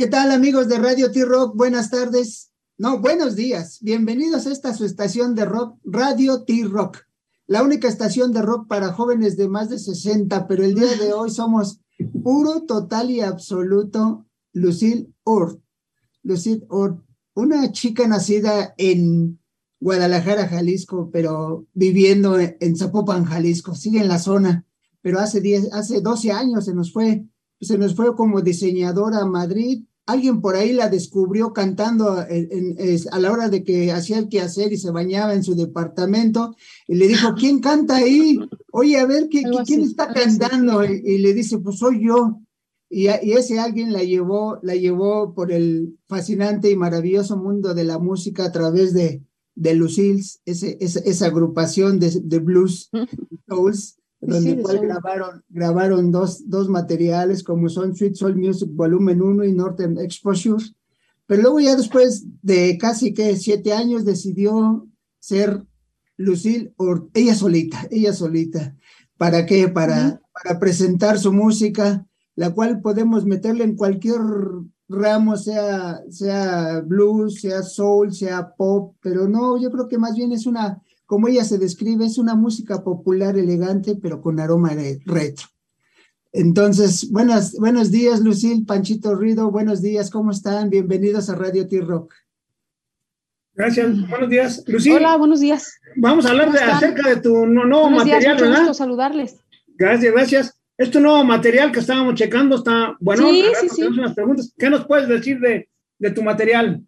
¿qué tal amigos de Radio T-Rock? Buenas tardes. No, buenos días. Bienvenidos a esta su estación de rock, Radio T-Rock. La única estación de rock para jóvenes de más de 60, pero el día de hoy somos puro, total y absoluto Lucille Ort. Lucille Ort, una chica nacida en Guadalajara, Jalisco, pero viviendo en Zapopan, Jalisco, sigue en la zona, pero hace, 10, hace 12 años se nos fue, se nos fue como diseñadora a Madrid. Alguien por ahí la descubrió cantando a la hora de que hacía el quehacer y se bañaba en su departamento y le dijo, ¿quién canta ahí? Oye, a ver, ¿quién está cantando? Y, le dice, pues soy yo. Y, y, ese alguien la llevó, la llevó por el fascinante y maravilloso mundo de la música a través de, de Lucille's, ese, esa, agrupación de, de blues souls, donde grabaron, grabaron dos, dos materiales como son Sweet Soul Music Volumen 1 y Northern Exposure, pero luego ya después de casi que siete años decidió ser Lucille or, ella solita, ella solita. ¿Para qué? Para, para presentar su música, la cual podemos meterle en cualquier ramo, sea, sea blues, sea soul, sea pop, pero no, yo creo que más bien es una, como ella se describe, es una música popular, elegante, pero con aroma retro. Entonces, buenas, buenos días, Lucil, Panchito Rido, buenos días, ¿cómo están? Bienvenidos a Radio T-Rock. Gracias, buenos días, Lucil. Hola, buenos días. Vamos a hablar de, acerca de tu nuevo material, días, mucho Gusto saludarles. Gracias, gracias. Este nuevo material que estábamos checando está bueno. Sí, sí, sí. Unas preguntas. ¿Qué nos puedes decir de, de tu material?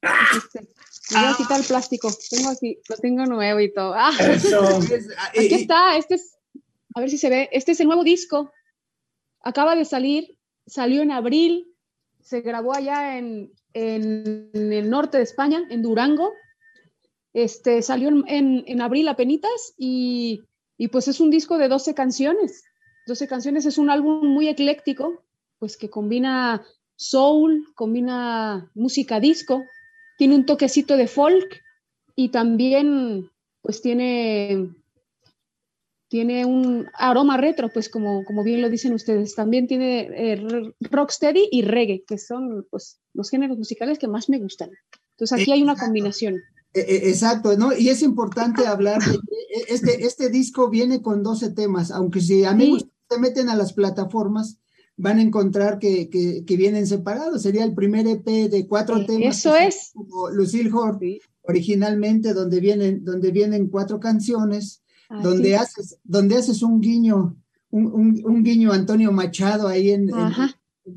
Este, voy a quitar el plástico. Tengo aquí, lo tengo nuevo y todo. Ah. aquí está, este es, a ver si se ve, este es el nuevo disco. Acaba de salir, salió en abril, se grabó allá en, en, el norte de España, en Durango. Este, salió en, en, en abril a penitas y y pues es un disco de 12 canciones. 12 canciones es un álbum muy ecléctico, pues que combina soul, combina música disco, tiene un toquecito de folk y también pues tiene tiene un aroma retro, pues como, como bien lo dicen ustedes. También tiene eh, rocksteady y reggae, que son pues, los géneros musicales que más me gustan. Entonces aquí hay una combinación. E, e, exacto, ¿no? Y es importante hablar de que este, este disco viene con 12 temas, aunque si amigos se meten a las plataformas, van a encontrar que, que, vienen separados. Sería el primer EP de cuatro temas. Eso es. Como Lucille Hort, originalmente, donde vienen, donde vienen cuatro canciones, donde haces, donde haces un guiño, un, un, guiño Antonio Machado ahí en,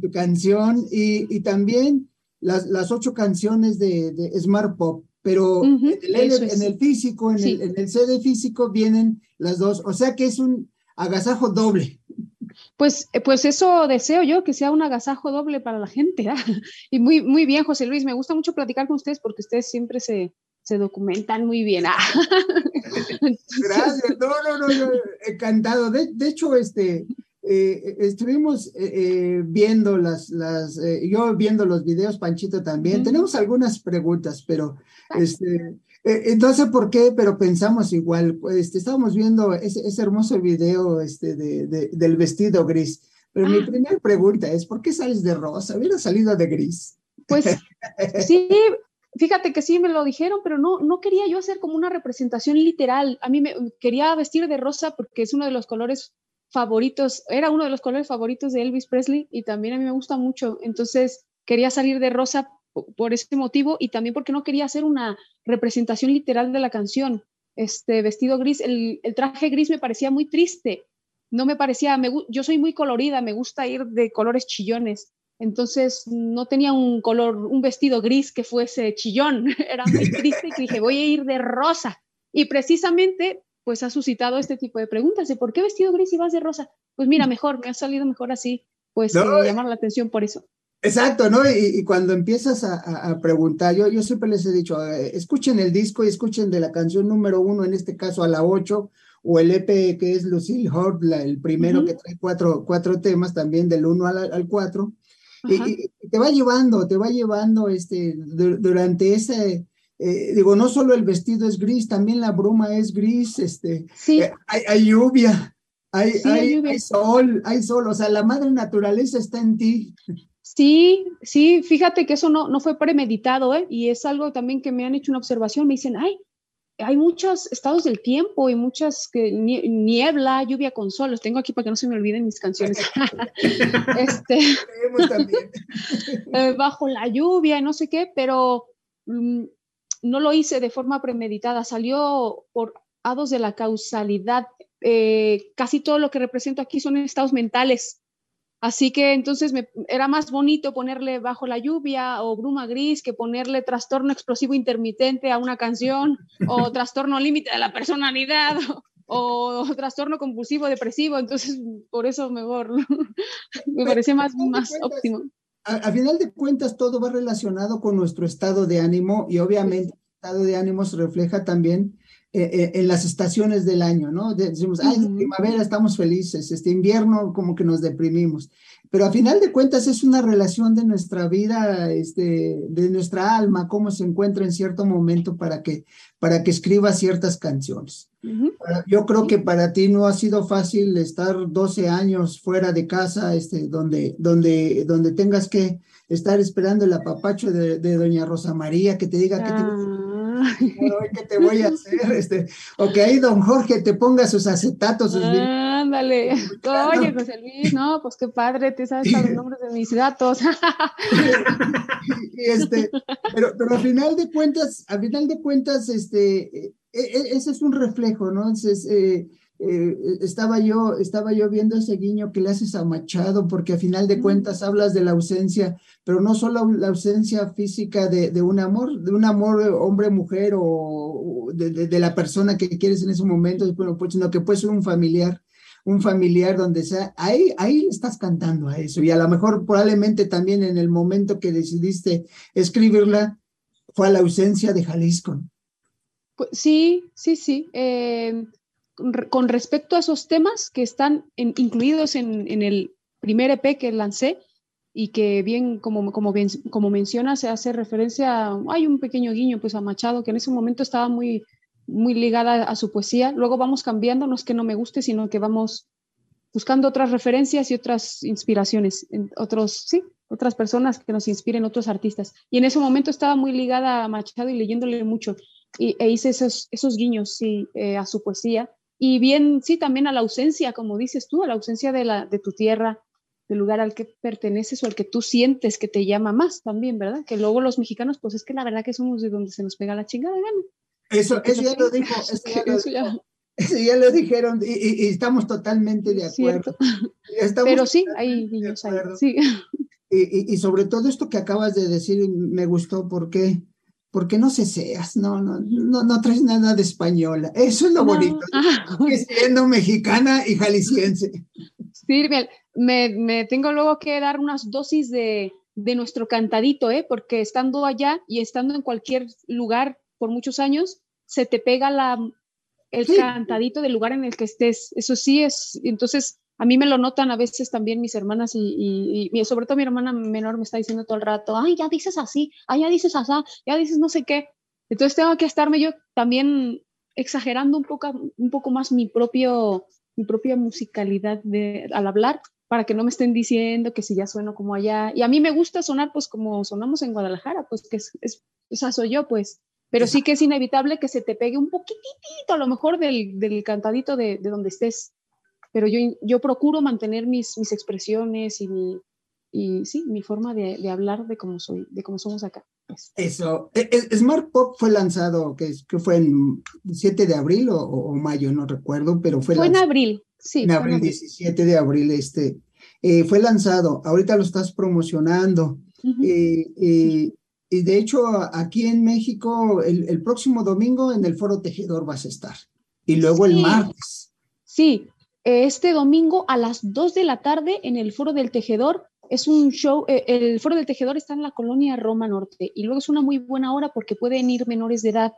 tu canción, y, y también las, las, ocho canciones de, de Smart Pop pero en, el, físico, en, el, en, el, CD físico vienen las dos, o sea que es un agasajo doble. Pues, eh, pues eso deseo yo, que sea un agasajo doble para la gente. ¿ah? Y muy, muy bien, José Luis, me gusta mucho platicar con ustedes porque ustedes siempre se, se documentan muy bien. ¿ah? Gracias, no, no, no, encantado. De, de hecho, este, eh, estuvimos eh, viendo las, las yo viendo los videos, Panchito también. Tenemos algunas preguntas, pero este, eh, no sé por qué, pero pensamos igual. Este, estábamos viendo ese, ese hermoso video este, de, del vestido gris. Pero mi ah. primera pregunta es, ¿por qué sales de rosa? Hubiera salido de gris. Pues sí, fíjate que sí me lo dijeron, pero no, no quería yo hacer como una representación literal. A mí me quería vestir de rosa porque es uno de los colores favoritos, era uno de los colores favoritos de Elvis Presley y también a mí me gusta mucho. Entonces quería salir de rosa por ese motivo y también porque no quería hacer una representación literal de la canción. Este vestido gris, el, traje gris me parecía muy triste, no me parecía, me, yo soy muy colorida, me gusta ir de colores chillones, entonces no tenía un color, un vestido gris que fuese chillón, era muy triste y dije, voy a ir de rosa. Y precisamente, pues ha suscitado este tipo de preguntas de por qué vestido gris y vas de rosa. Pues mira, mejor, me ha salido mejor así, pues eh, llamar la atención por eso. Exacto, ¿no? Y, cuando empiezas a, preguntar, yo, yo siempre les he dicho, eh, escuchen el disco y escuchen de la canción número uno, en este caso a la ocho, o el EP que es Lucille Hort, el primero que trae cuatro, cuatro temas también del uno al, cuatro, y, te va llevando, te va llevando este, durante ese, eh, digo, no solo el vestido es gris, también la bruma es gris, este, sí. Eh, hay, hay, lluvia, Hay, hay, sol, hay sol, o sea, la madre naturaleza está en ti. Sí, sí, fíjate que eso no, no fue premeditado, ¿eh? Y es algo también que me han hecho una observación, me dicen, ay, hay muchos estados del tiempo y muchas que niebla, lluvia con sol. Los tengo aquí para que no se me olviden mis canciones. este, eh, bajo la lluvia, no sé qué, pero mm, no lo hice de forma premeditada. Salió por hados de la causalidad. Eh, casi todo lo que represento aquí son estados mentales. Así que entonces me, era más bonito ponerle bajo la lluvia o bruma gris que ponerle trastorno explosivo intermitente a una canción o trastorno límite de la personalidad o, trastorno compulsivo depresivo. Entonces, por eso mejor me parece más, más óptimo. A, final de cuentas, todo va relacionado con nuestro estado de ánimo y obviamente el estado de ánimo se refleja también eh, eh, en las estaciones del año, ¿no? Decimos, ay, primavera estamos felices, este invierno como que nos deprimimos, pero a final de cuentas es una relación de nuestra vida, este, de nuestra alma, cómo se encuentra en cierto momento para que, para que escriba ciertas canciones. Yo creo que para ti no ha sido fácil estar 12 años fuera de casa, este, donde, donde, donde tengas que estar esperando el apapacho de, de doña Rosa María que te diga que te ah. ¿Qué te voy a hacer? Este, o que ahí don Jorge te ponga sus acetatos. Sus Ándale. Oye, José Luis, no, pues qué padre, te sabes los nombres de mis datos. este, pero, pero al final de cuentas, al final de cuentas, este, e, e, ese es un reflejo, ¿no? Entonces, eh, eh, estaba yo, estaba yo viendo ese guiño que le haces a Machado, porque a final de cuentas hablas de la ausencia, pero no solo la ausencia física de, de un amor, de un amor hombre-mujer o de, de, la persona que quieres en ese momento, pues, sino que puede ser un familiar, un familiar donde sea, ahí, ahí estás cantando a eso, y a lo mejor probablemente también en el momento que decidiste escribirla, fue a la ausencia de Jalisco. Pues, sí, sí, sí. Eh con respecto a esos temas que están incluidos en, el primer EP que lancé y que bien como, como, menciona, se hace referencia, hay un pequeño guiño pues a Machado, que en ese momento estaba muy, muy ligada a su poesía. Luego vamos cambiando, no es que no me guste, sino que vamos buscando otras referencias y otras inspiraciones, en otros, sí, otras personas que nos inspiren, otros artistas. Y en ese momento estaba muy ligada a Machado y leyéndole mucho. Y, e hice esos, esos guiños sí, eh, a su poesía y bien, sí, también a la ausencia, como dices tú, a la ausencia de, la, de tu tierra, del lugar al que perteneces o al que tú sientes que te llama más también, ¿verdad? Que luego los mexicanos, pues es que la verdad que somos de donde se nos pega la chingada gana. Eso, eso ya lo dijo, eso ya, lo, dijeron y, estamos totalmente de acuerdo. Pero sí, hay niños ahí, sí. Y, y, sobre todo esto que acabas de decir me gustó porque porque no se seas, no, no, no, no traes nada de española. Eso es lo bonito, ah. siendo mexicana y jalisciense. Sí, me, me, tengo luego que dar unas dosis de, de, nuestro cantadito, ¿eh? porque estando allá y estando en cualquier lugar por muchos años, se te pega la, el cantadito del lugar en el que estés. Eso sí es, entonces a mí me lo notan a veces también mis hermanas y, sobre todo mi hermana menor me está diciendo todo el rato, ay, ya dices así, ay, ya dices así, ya dices no sé qué. Entonces tengo que estarme yo también exagerando un poco, un poco más mi, propio, mi propia musicalidad al hablar para que no me estén diciendo que si ya sueno como allá. Y a mí me gusta sonar pues como sonamos en Guadalajara, pues que es, es soy yo, pues. Pero sí que es inevitable que se te pegue un poquitito a lo mejor del, del cantadito de donde estés pero yo, yo procuro mantener mis, mis expresiones y mi, y sí, mi forma de, de, hablar de cómo soy, de cómo somos acá. Pues. Eso, e, e, Smart Pop fue lanzado, que, que fue en 7 de abril o, mayo, no recuerdo, pero fue, fue en abril, sí. En abril, 17 de abril, este, eh, fue lanzado, ahorita lo estás promocionando. Eh, eh, y de hecho, aquí en México, el, el, próximo domingo en el Foro Tejedor vas a estar. Y luego el martes. Sí, este domingo a las 2 de la tarde en el Foro del Tejedor. Es un show, eh, el Foro del Tejedor está en la colonia Roma Norte y luego es una muy buena hora porque pueden ir menores de edad.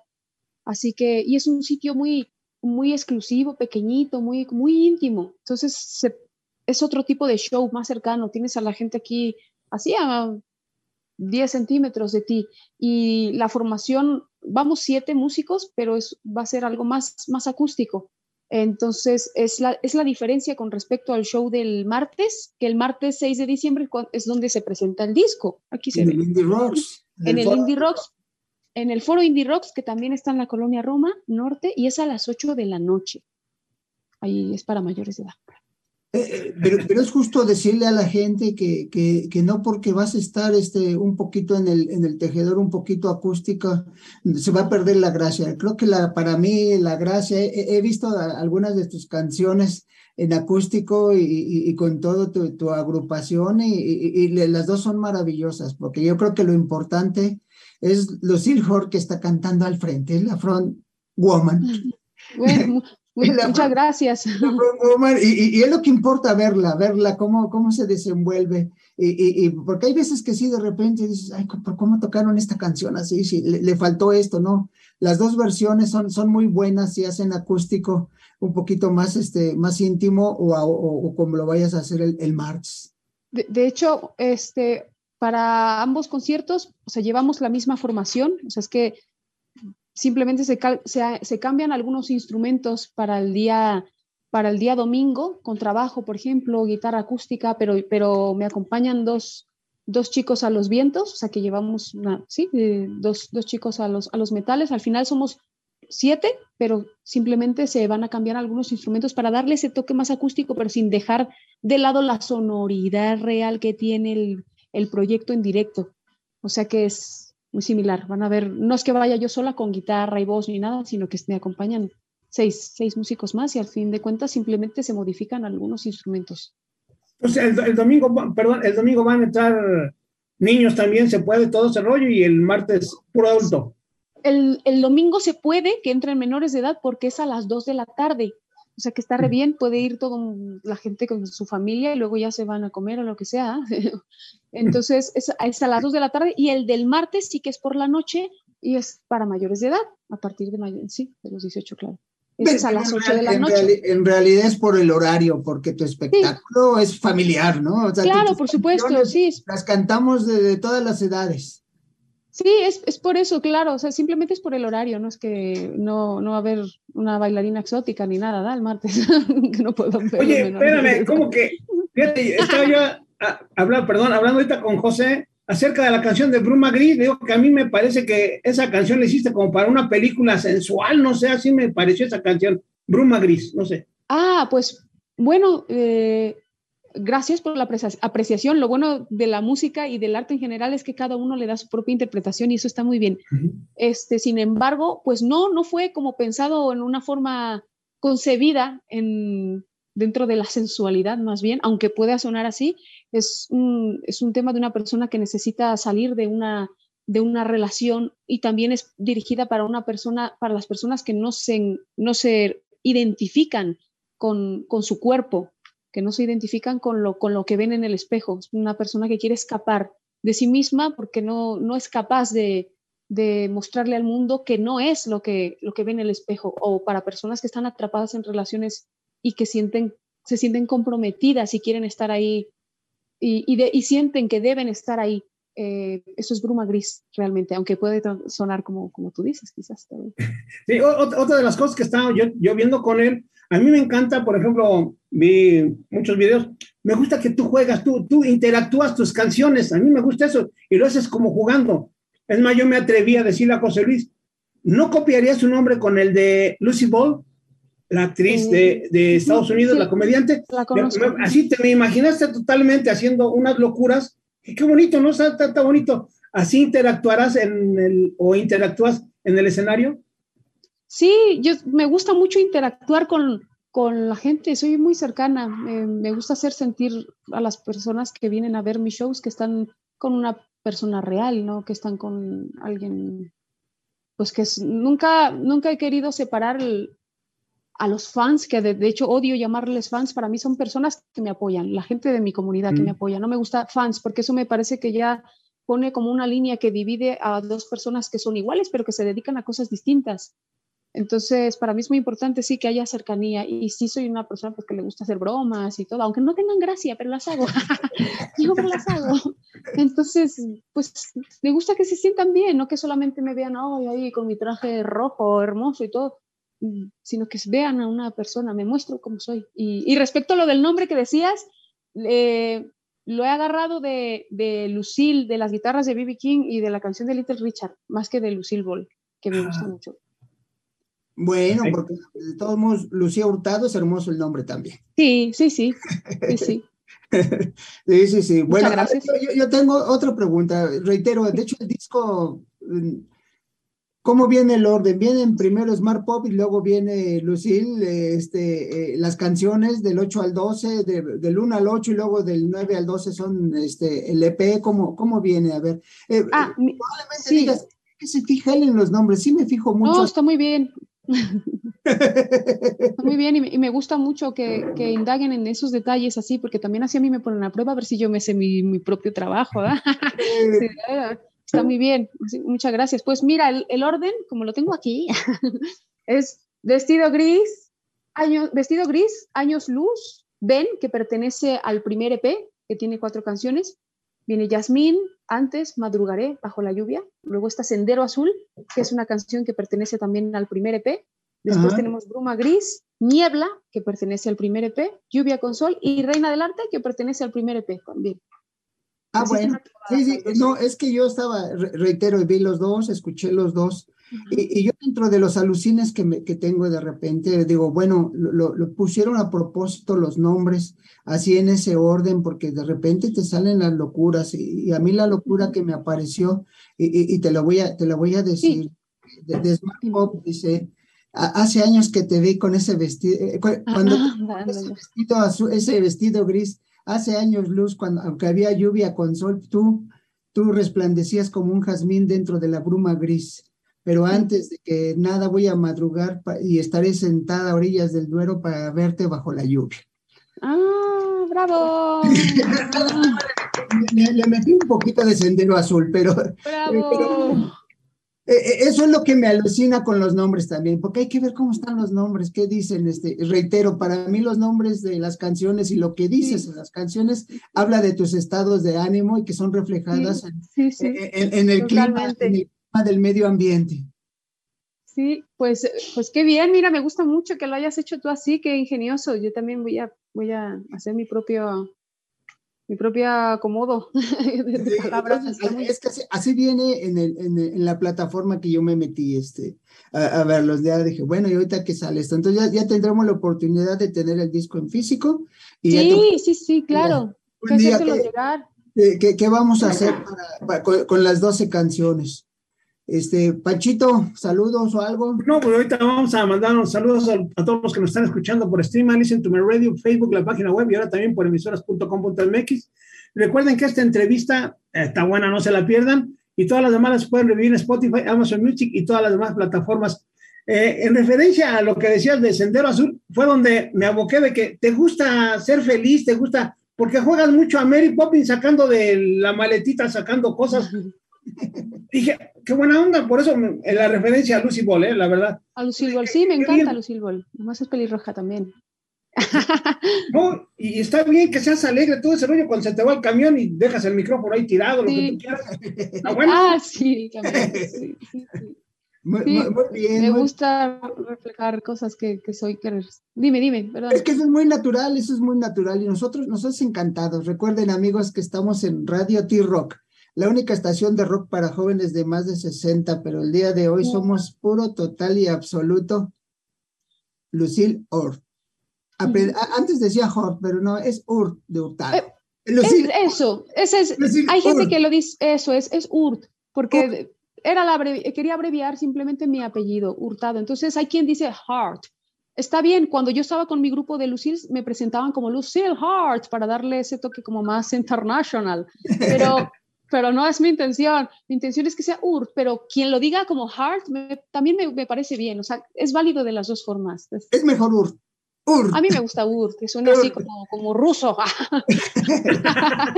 Así que, y es un sitio muy, muy exclusivo, pequeñito, muy, muy íntimo. Entonces, es otro tipo de show más cercano. Tienes a la gente aquí así a 10 centímetros de ti y la formación, vamos siete músicos, pero es, va a ser algo más, más acústico Entonces, es la, es la diferencia con respecto al show del martes, que el martes 6 de diciembre es donde se presenta el disco. Aquí se en ve. el Indie Rocks. En el, Indie Rocks, en el foro Indie Rocks, que también está en la colonia Roma Norte, y es a las 8 de la noche. Ahí es para mayores de edad. Eh, eh, pero, pero, es justo decirle a la gente que, que, que, no porque vas a estar este, un poquito en el, en el tejedor, un poquito acústica, se va a perder la gracia. Creo que la, para mí la gracia, he, he visto algunas de tus canciones en acústico y, y, y con todo tu, tu agrupación y, las dos son maravillosas, porque yo creo que lo importante es Lucille Hort que está cantando al frente, la front woman. Bueno, Muchas gracias. Y, y, es lo que importa verla, verla, cómo, cómo se desenvuelve. Y, porque hay veces que sí, de repente dices, ay, ¿cómo tocaron esta canción así? Sí, le, le, faltó esto, ¿no? Las dos versiones son, son muy buenas y hacen acústico un poquito más, este, más íntimo o, o, o como lo vayas a hacer el, el martes. De, de, hecho, este, para ambos conciertos, o sea, llevamos la misma formación, o sea, es que simplemente se, cambian algunos instrumentos para el día para el día domingo con trabajo, por ejemplo, guitarra acústica, pero, pero me acompañan dos, dos chicos a los vientos, o sea que llevamos sí, eh, dos, dos, chicos a los, a los metales. Al final somos siete, pero simplemente se van a cambiar algunos instrumentos para darle ese toque más acústico, pero sin dejar de lado la sonoridad real que tiene el, el proyecto en directo. O sea que es, muy similar. Van a ver, no es que vaya yo sola con guitarra y voz ni nada, sino que me acompañan seis, seis músicos más y al fin de cuentas simplemente se modifican algunos instrumentos. Entonces, el, el, domingo, perdón, el domingo van a entrar niños también, se puede todo ese rollo y el martes puro adulto. El, el domingo se puede que entren menores de edad porque es a las dos de la tarde. O sea que está re bien, puede ir toda la gente con su familia y luego ya se van a comer o lo que sea. Entonces es, es, a las 2 de la tarde y el del martes sí que es por la noche y es para mayores de edad, a partir de, mayo, sí, de los 18, claro. Es a las 8 de la en noche. Reali en realidad es por el horario, porque tu espectáculo sí. es familiar, ¿no? O sea, claro, por supuesto, sí. Las cantamos de, de todas las edades. Sí, es, es, por eso, claro, o sea, simplemente es por el horario, no es que no, no va a haber una bailarina exótica ni nada, ¿da? El martes, que no puedo ver. Oye, espérame, ¿cómo que? Fíjate, estaba yo a, hablar, perdón, hablando ahorita con José acerca de la canción de Bruma Gris, digo que a mí me parece que esa canción la hiciste como para una película sensual, no sé, así me pareció esa canción, Bruma Gris, no sé. Ah, pues bueno, eh, gracias por la apreciación. Lo bueno de la música y del arte en general es que cada uno le da su propia interpretación y eso está muy bien. Uh -huh. Este, sin embargo, pues no, no fue como pensado en una forma concebida en, dentro de la sensualidad más bien, aunque pueda sonar así, es un, es un tema de una persona que necesita salir de una, de una relación y también es dirigida para una persona, para las personas que no se, no se identifican con, con su cuerpo, que no se identifican con lo, con lo que ven en el espejo. Es una persona que quiere escapar de sí misma porque no, no es capaz de, de, mostrarle al mundo que no es lo que, lo que ve en el espejo. O para personas que están atrapadas en relaciones y que sienten, se sienten comprometidas y quieren estar ahí y, y, y sienten que deben estar ahí. Eh, eso es bruma gris realmente, aunque puede sonar como, como tú dices, quizás. Sí, otra de las cosas que estaba yo, yo viendo con él, a mí me encanta, por ejemplo, vi muchos videos, me gusta que tú juegas, tú, tú interactúas tus canciones, a mí me gusta eso, y lo haces como jugando. Es más, yo me atreví a decirle a José Luis, ¿no copiaría su nombre con el de Lucy Ball? la actriz de, de Estados Unidos, sí, la comediante. La me, así te me imaginaste totalmente haciendo unas locuras. Qué bonito, ¿no? Está, está, está, bonito. ¿Así interactuarás en el, o interactúas en el escenario? Sí, yo me gusta mucho interactuar con, con la gente, soy muy cercana. Me gusta hacer sentir a las personas que vienen a ver mis shows que están con una persona real, ¿no? Que están con alguien, pues que es, nunca, nunca he querido separar el, a los fans, que de, de, hecho odio llamarles fans, para mí son personas que me apoyan, la gente de mi comunidad mm. que me apoya. No me gusta fans porque eso me parece que ya pone como una línea que divide a dos personas que son iguales, pero que se dedican a cosas distintas. Entonces, para mí es muy importante sí que haya cercanía y sí soy una persona pues, que le gusta hacer bromas y todo, aunque no tengan gracia, pero las hago. Yo pero las hago. Entonces, pues me gusta que se sientan bien, no que solamente me vean oh, ahí con mi traje rojo, hermoso y todo, mm, sino que vean a una persona, me muestro como soy. Y, respecto a lo del nombre que decías, lo he agarrado de, de Lucille, de las guitarras de B.B. King y de la canción de Little Richard, más que de Lucille Ball, que me gusta mucho. Bueno, porque de todos modos, Lucía Hurtado es hermoso el nombre también. Sí, sí, sí. Sí, sí. sí, sí, sí. Bueno, gracias. Yo, tengo otra pregunta. Reitero, de hecho, el disco, mm, ¿cómo viene el orden? Vienen primero Smart Pop y luego viene Lucille, este, eh, las canciones del 8 al 12, del 1 al 8 y luego del 9 al 12 son este, el EP. ¿Cómo, cómo viene? A ver. Eh, ah, probablemente digas, que se fija él en los nombres? Sí me fijo mucho. No, está muy bien. Muy bien, y me, gusta mucho que, indaguen en esos detalles así, porque también así a mí me ponen a prueba a ver si yo me sé mi, propio trabajo. está muy bien, muchas gracias. Pues mira, el, orden, como lo tengo aquí, es vestido gris, años, vestido gris, años luz, Ben, que pertenece al primer EP, que tiene cuatro canciones. Viene Yasmín, antes Madrugaré bajo la lluvia. Luego está Sendero Azul, que es una canción que pertenece también al primer EP. Después tenemos Bruma Gris, Niebla, que pertenece al primer EP, Lluvia con Sol y Reina del Arte, que pertenece al primer EP también. Ah, bueno. Sí, sí, no, es que yo estaba, reitero, vi los dos, escuché los dos. y, yo dentro de los alucines que, me, que tengo de repente, digo, bueno, lo, lo, pusieron a propósito los nombres, así en ese orden, porque de repente te salen las locuras. Y, a mí la locura que me apareció, y, te, lo voy a, te lo voy a decir, de, Smart Pop dice, hace años que te vi con ese vestido, eh, ese vestido, ese vestido gris, hace años, Luz, cuando aunque había lluvia con sol, tú, tú resplandecías como un jazmín dentro de la bruma gris. Pero antes de que nada voy a madrugar y estaré sentada a orillas del Duero para verte bajo la lluvia. ¡Ah, bravo! le, metí un poquito de sendero azul, pero, ¡Bravo! Eh, eso es lo que me alucina con los nombres también, porque hay que ver cómo están los nombres, qué dicen, este, reitero, para mí los nombres de las canciones y lo que dices en las canciones habla de tus estados de ánimo y que son reflejadas en, el clima, del medio ambiente. Sí, pues, pues qué bien, mira, me gusta mucho que lo hayas hecho tú así, qué ingenioso. Yo también voy a, voy a hacer mi propio mi propia acomodo de, palabras. es que así, viene en, el, en, la plataforma que yo me metí este, a, ver los días. Dije, bueno, y ahorita que sale esto. Entonces ya, tendremos la oportunidad de tener el disco en físico. Y sí, sí, sí, claro. ¿Qué, llegar. ¿qué, vamos a hacer con, con, las 12 canciones? Este, Panchito, saludos o algo. No, pues ahorita vamos a mandar unos saludos a, todos los que nos están escuchando por stream, Listen to My Radio, Facebook, la página web y ahora también por emisoras.com.mx. Recuerden que esta entrevista está buena, no se la pierdan. Y todas las demás las pueden revivir en Spotify, Amazon Music y todas las demás plataformas. Eh, en referencia a lo que decías de Sendero Azul, fue donde me aboqué de que te gusta ser feliz, te gusta, porque juegas mucho a Mary Poppins sacando de la maletita, sacando cosas. Dije, qué buena onda, por eso en la referencia a Lucy Ball, ¿eh? la verdad. A Lucy Ball, sí, me encanta Lucy Ball. Además es pelirroja también. no, y está bien que seas alegre todo ese rollo cuando se te va el camión y dejas el micrófono ahí tirado, lo que tú quieras. Ah, sí, también. Muy, bien. Me gusta reflejar cosas que, que soy. Que... Dime, dime, perdón. Es que eso es muy natural, eso es muy natural y nosotros, nosotros encantados. Recuerden, amigos, que estamos en Radio T-Rock la única estación de rock para jóvenes de más de 60, pero el día de hoy somos puro, total y absoluto Lucille Ort. Antes decía Hort, pero no, es Urt de Hurtado. Eh, eso, es, hay gente que lo dice, eso es, es Urt, porque era la quería abreviar simplemente mi apellido, Hurtado. Entonces hay quien dice Hart. Está bien, cuando yo estaba con mi grupo de Lucille, me presentaban como Lucille Hart para darle ese toque como más international, pero pero no es mi intención. Mi intención es que sea UR, pero quien lo diga como Hart también me, parece bien. O sea, es válido de las dos formas. Es mejor UR. Ur. A mí me gusta UR, que suena así como, como ruso.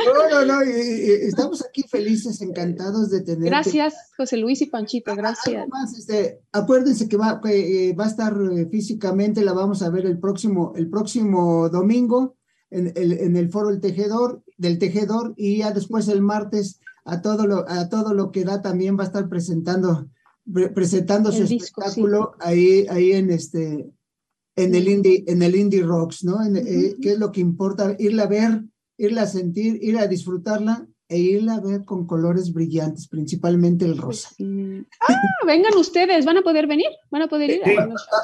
no, no, no, estamos aquí felices, encantados de tener. Gracias, José Luis y Panchito, gracias. este, acuérdense que va, eh, va a estar eh, físicamente, la vamos a ver el próximo, el próximo domingo en el, en el foro El Tejedor, del Tejedor, y ya después el martes a todo lo, a todo lo que da también va a estar presentando presentando su espectáculo ahí, ahí en este, en el indie, en el indie rocks, ¿no? Eh, ¿Qué es lo que importa? Irla a ver, irla a sentir, ir a disfrutarla e irla a ver con colores brillantes, principalmente el rosa. Ah, vengan ustedes, van a poder venir, van a poder ir.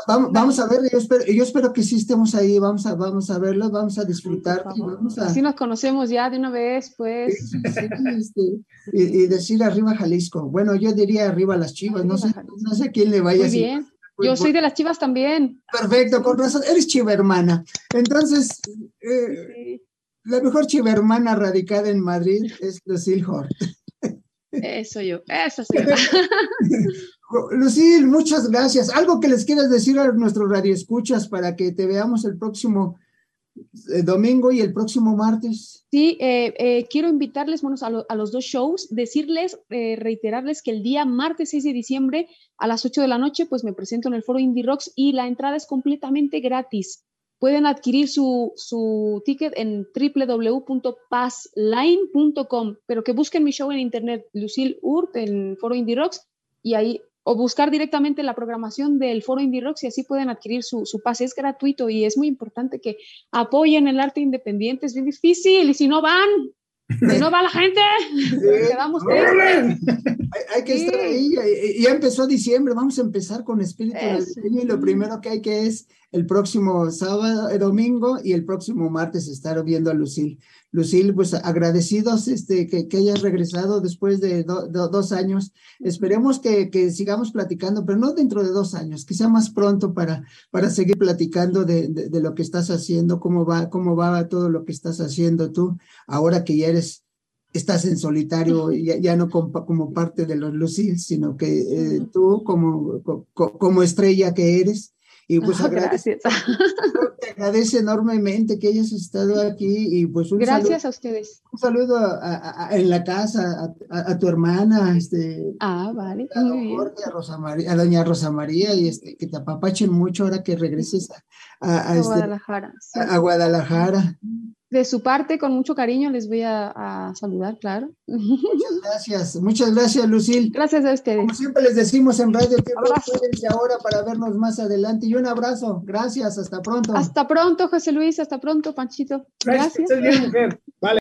vamos, a ver, yo espero, yo espero que sí estemos ahí, vamos a, vamos a verlo, vamos a disfrutar. Y Así nos conocemos ya de una vez, pues. Este, y, decir arriba Jalisco. Bueno, yo diría arriba las chivas, no sé, no sé quién le vaya Muy bien. Yo soy de las chivas también. Perfecto, con razón. Eres chiva hermana. Entonces, eh, la mejor chiva hermana radicada en Madrid es Lucille Hort. Eso yo, eso soy Lucille, muchas gracias. ¿Algo que les quieras decir a nuestros radioescuchas para que te veamos el próximo eh, domingo y el próximo martes? Sí, eh, eh, quiero invitarles bueno, a, los dos shows, decirles, reiterarles que el día martes 6 de diciembre a las 8 de la noche, pues me presento en el foro Indie Rocks y la entrada es completamente gratis. Pueden adquirir su, su ticket en www.passline.com, pero que busquen mi show en internet, Lucille Urt, en Foro Indie Rocks, y ahí, o buscar directamente la programación del Foro Indie Rocks y así pueden adquirir su, su pase. Es gratuito y es muy importante que apoyen el arte independiente. Es bien difícil y si no van, si no va la gente, quedamos hay, que estar ahí. Ya empezó diciembre, vamos a empezar con espíritu navideño y lo primero que hay que es el próximo sábado, eh, domingo y el próximo martes estar viendo a Lucil. Lucil, pues agradecidos este, que, que hayas regresado después de dos años. Esperemos que, que, sigamos platicando, pero no dentro de dos años, que sea más pronto para, para seguir platicando de, de, lo que estás haciendo, cómo va, cómo va todo lo que estás haciendo tú, ahora que ya eres estás en solitario, ya, ya no como, como, parte de los Lucil, sino que eh, tú como, como estrella que eres, y pues agradece, te agradece enormemente que hayas estado aquí y pues un Gracias a ustedes. Un saludo en la casa a, tu hermana, este. Ah, vale. A, a, Rosa María, a doña Rosa María y este, que te apapachen mucho ahora que regreses a, este, Guadalajara. A, Guadalajara. De su parte, con mucho cariño, les voy a, saludar, claro. Muchas gracias, muchas gracias, Lucil. Gracias a ustedes. Como siempre les decimos en Radio que ahora para vernos más adelante. Y un abrazo, gracias, hasta pronto. Hasta pronto, José Luis, hasta pronto, Panchito. Gracias. gracias. Bien, mujer. Vale.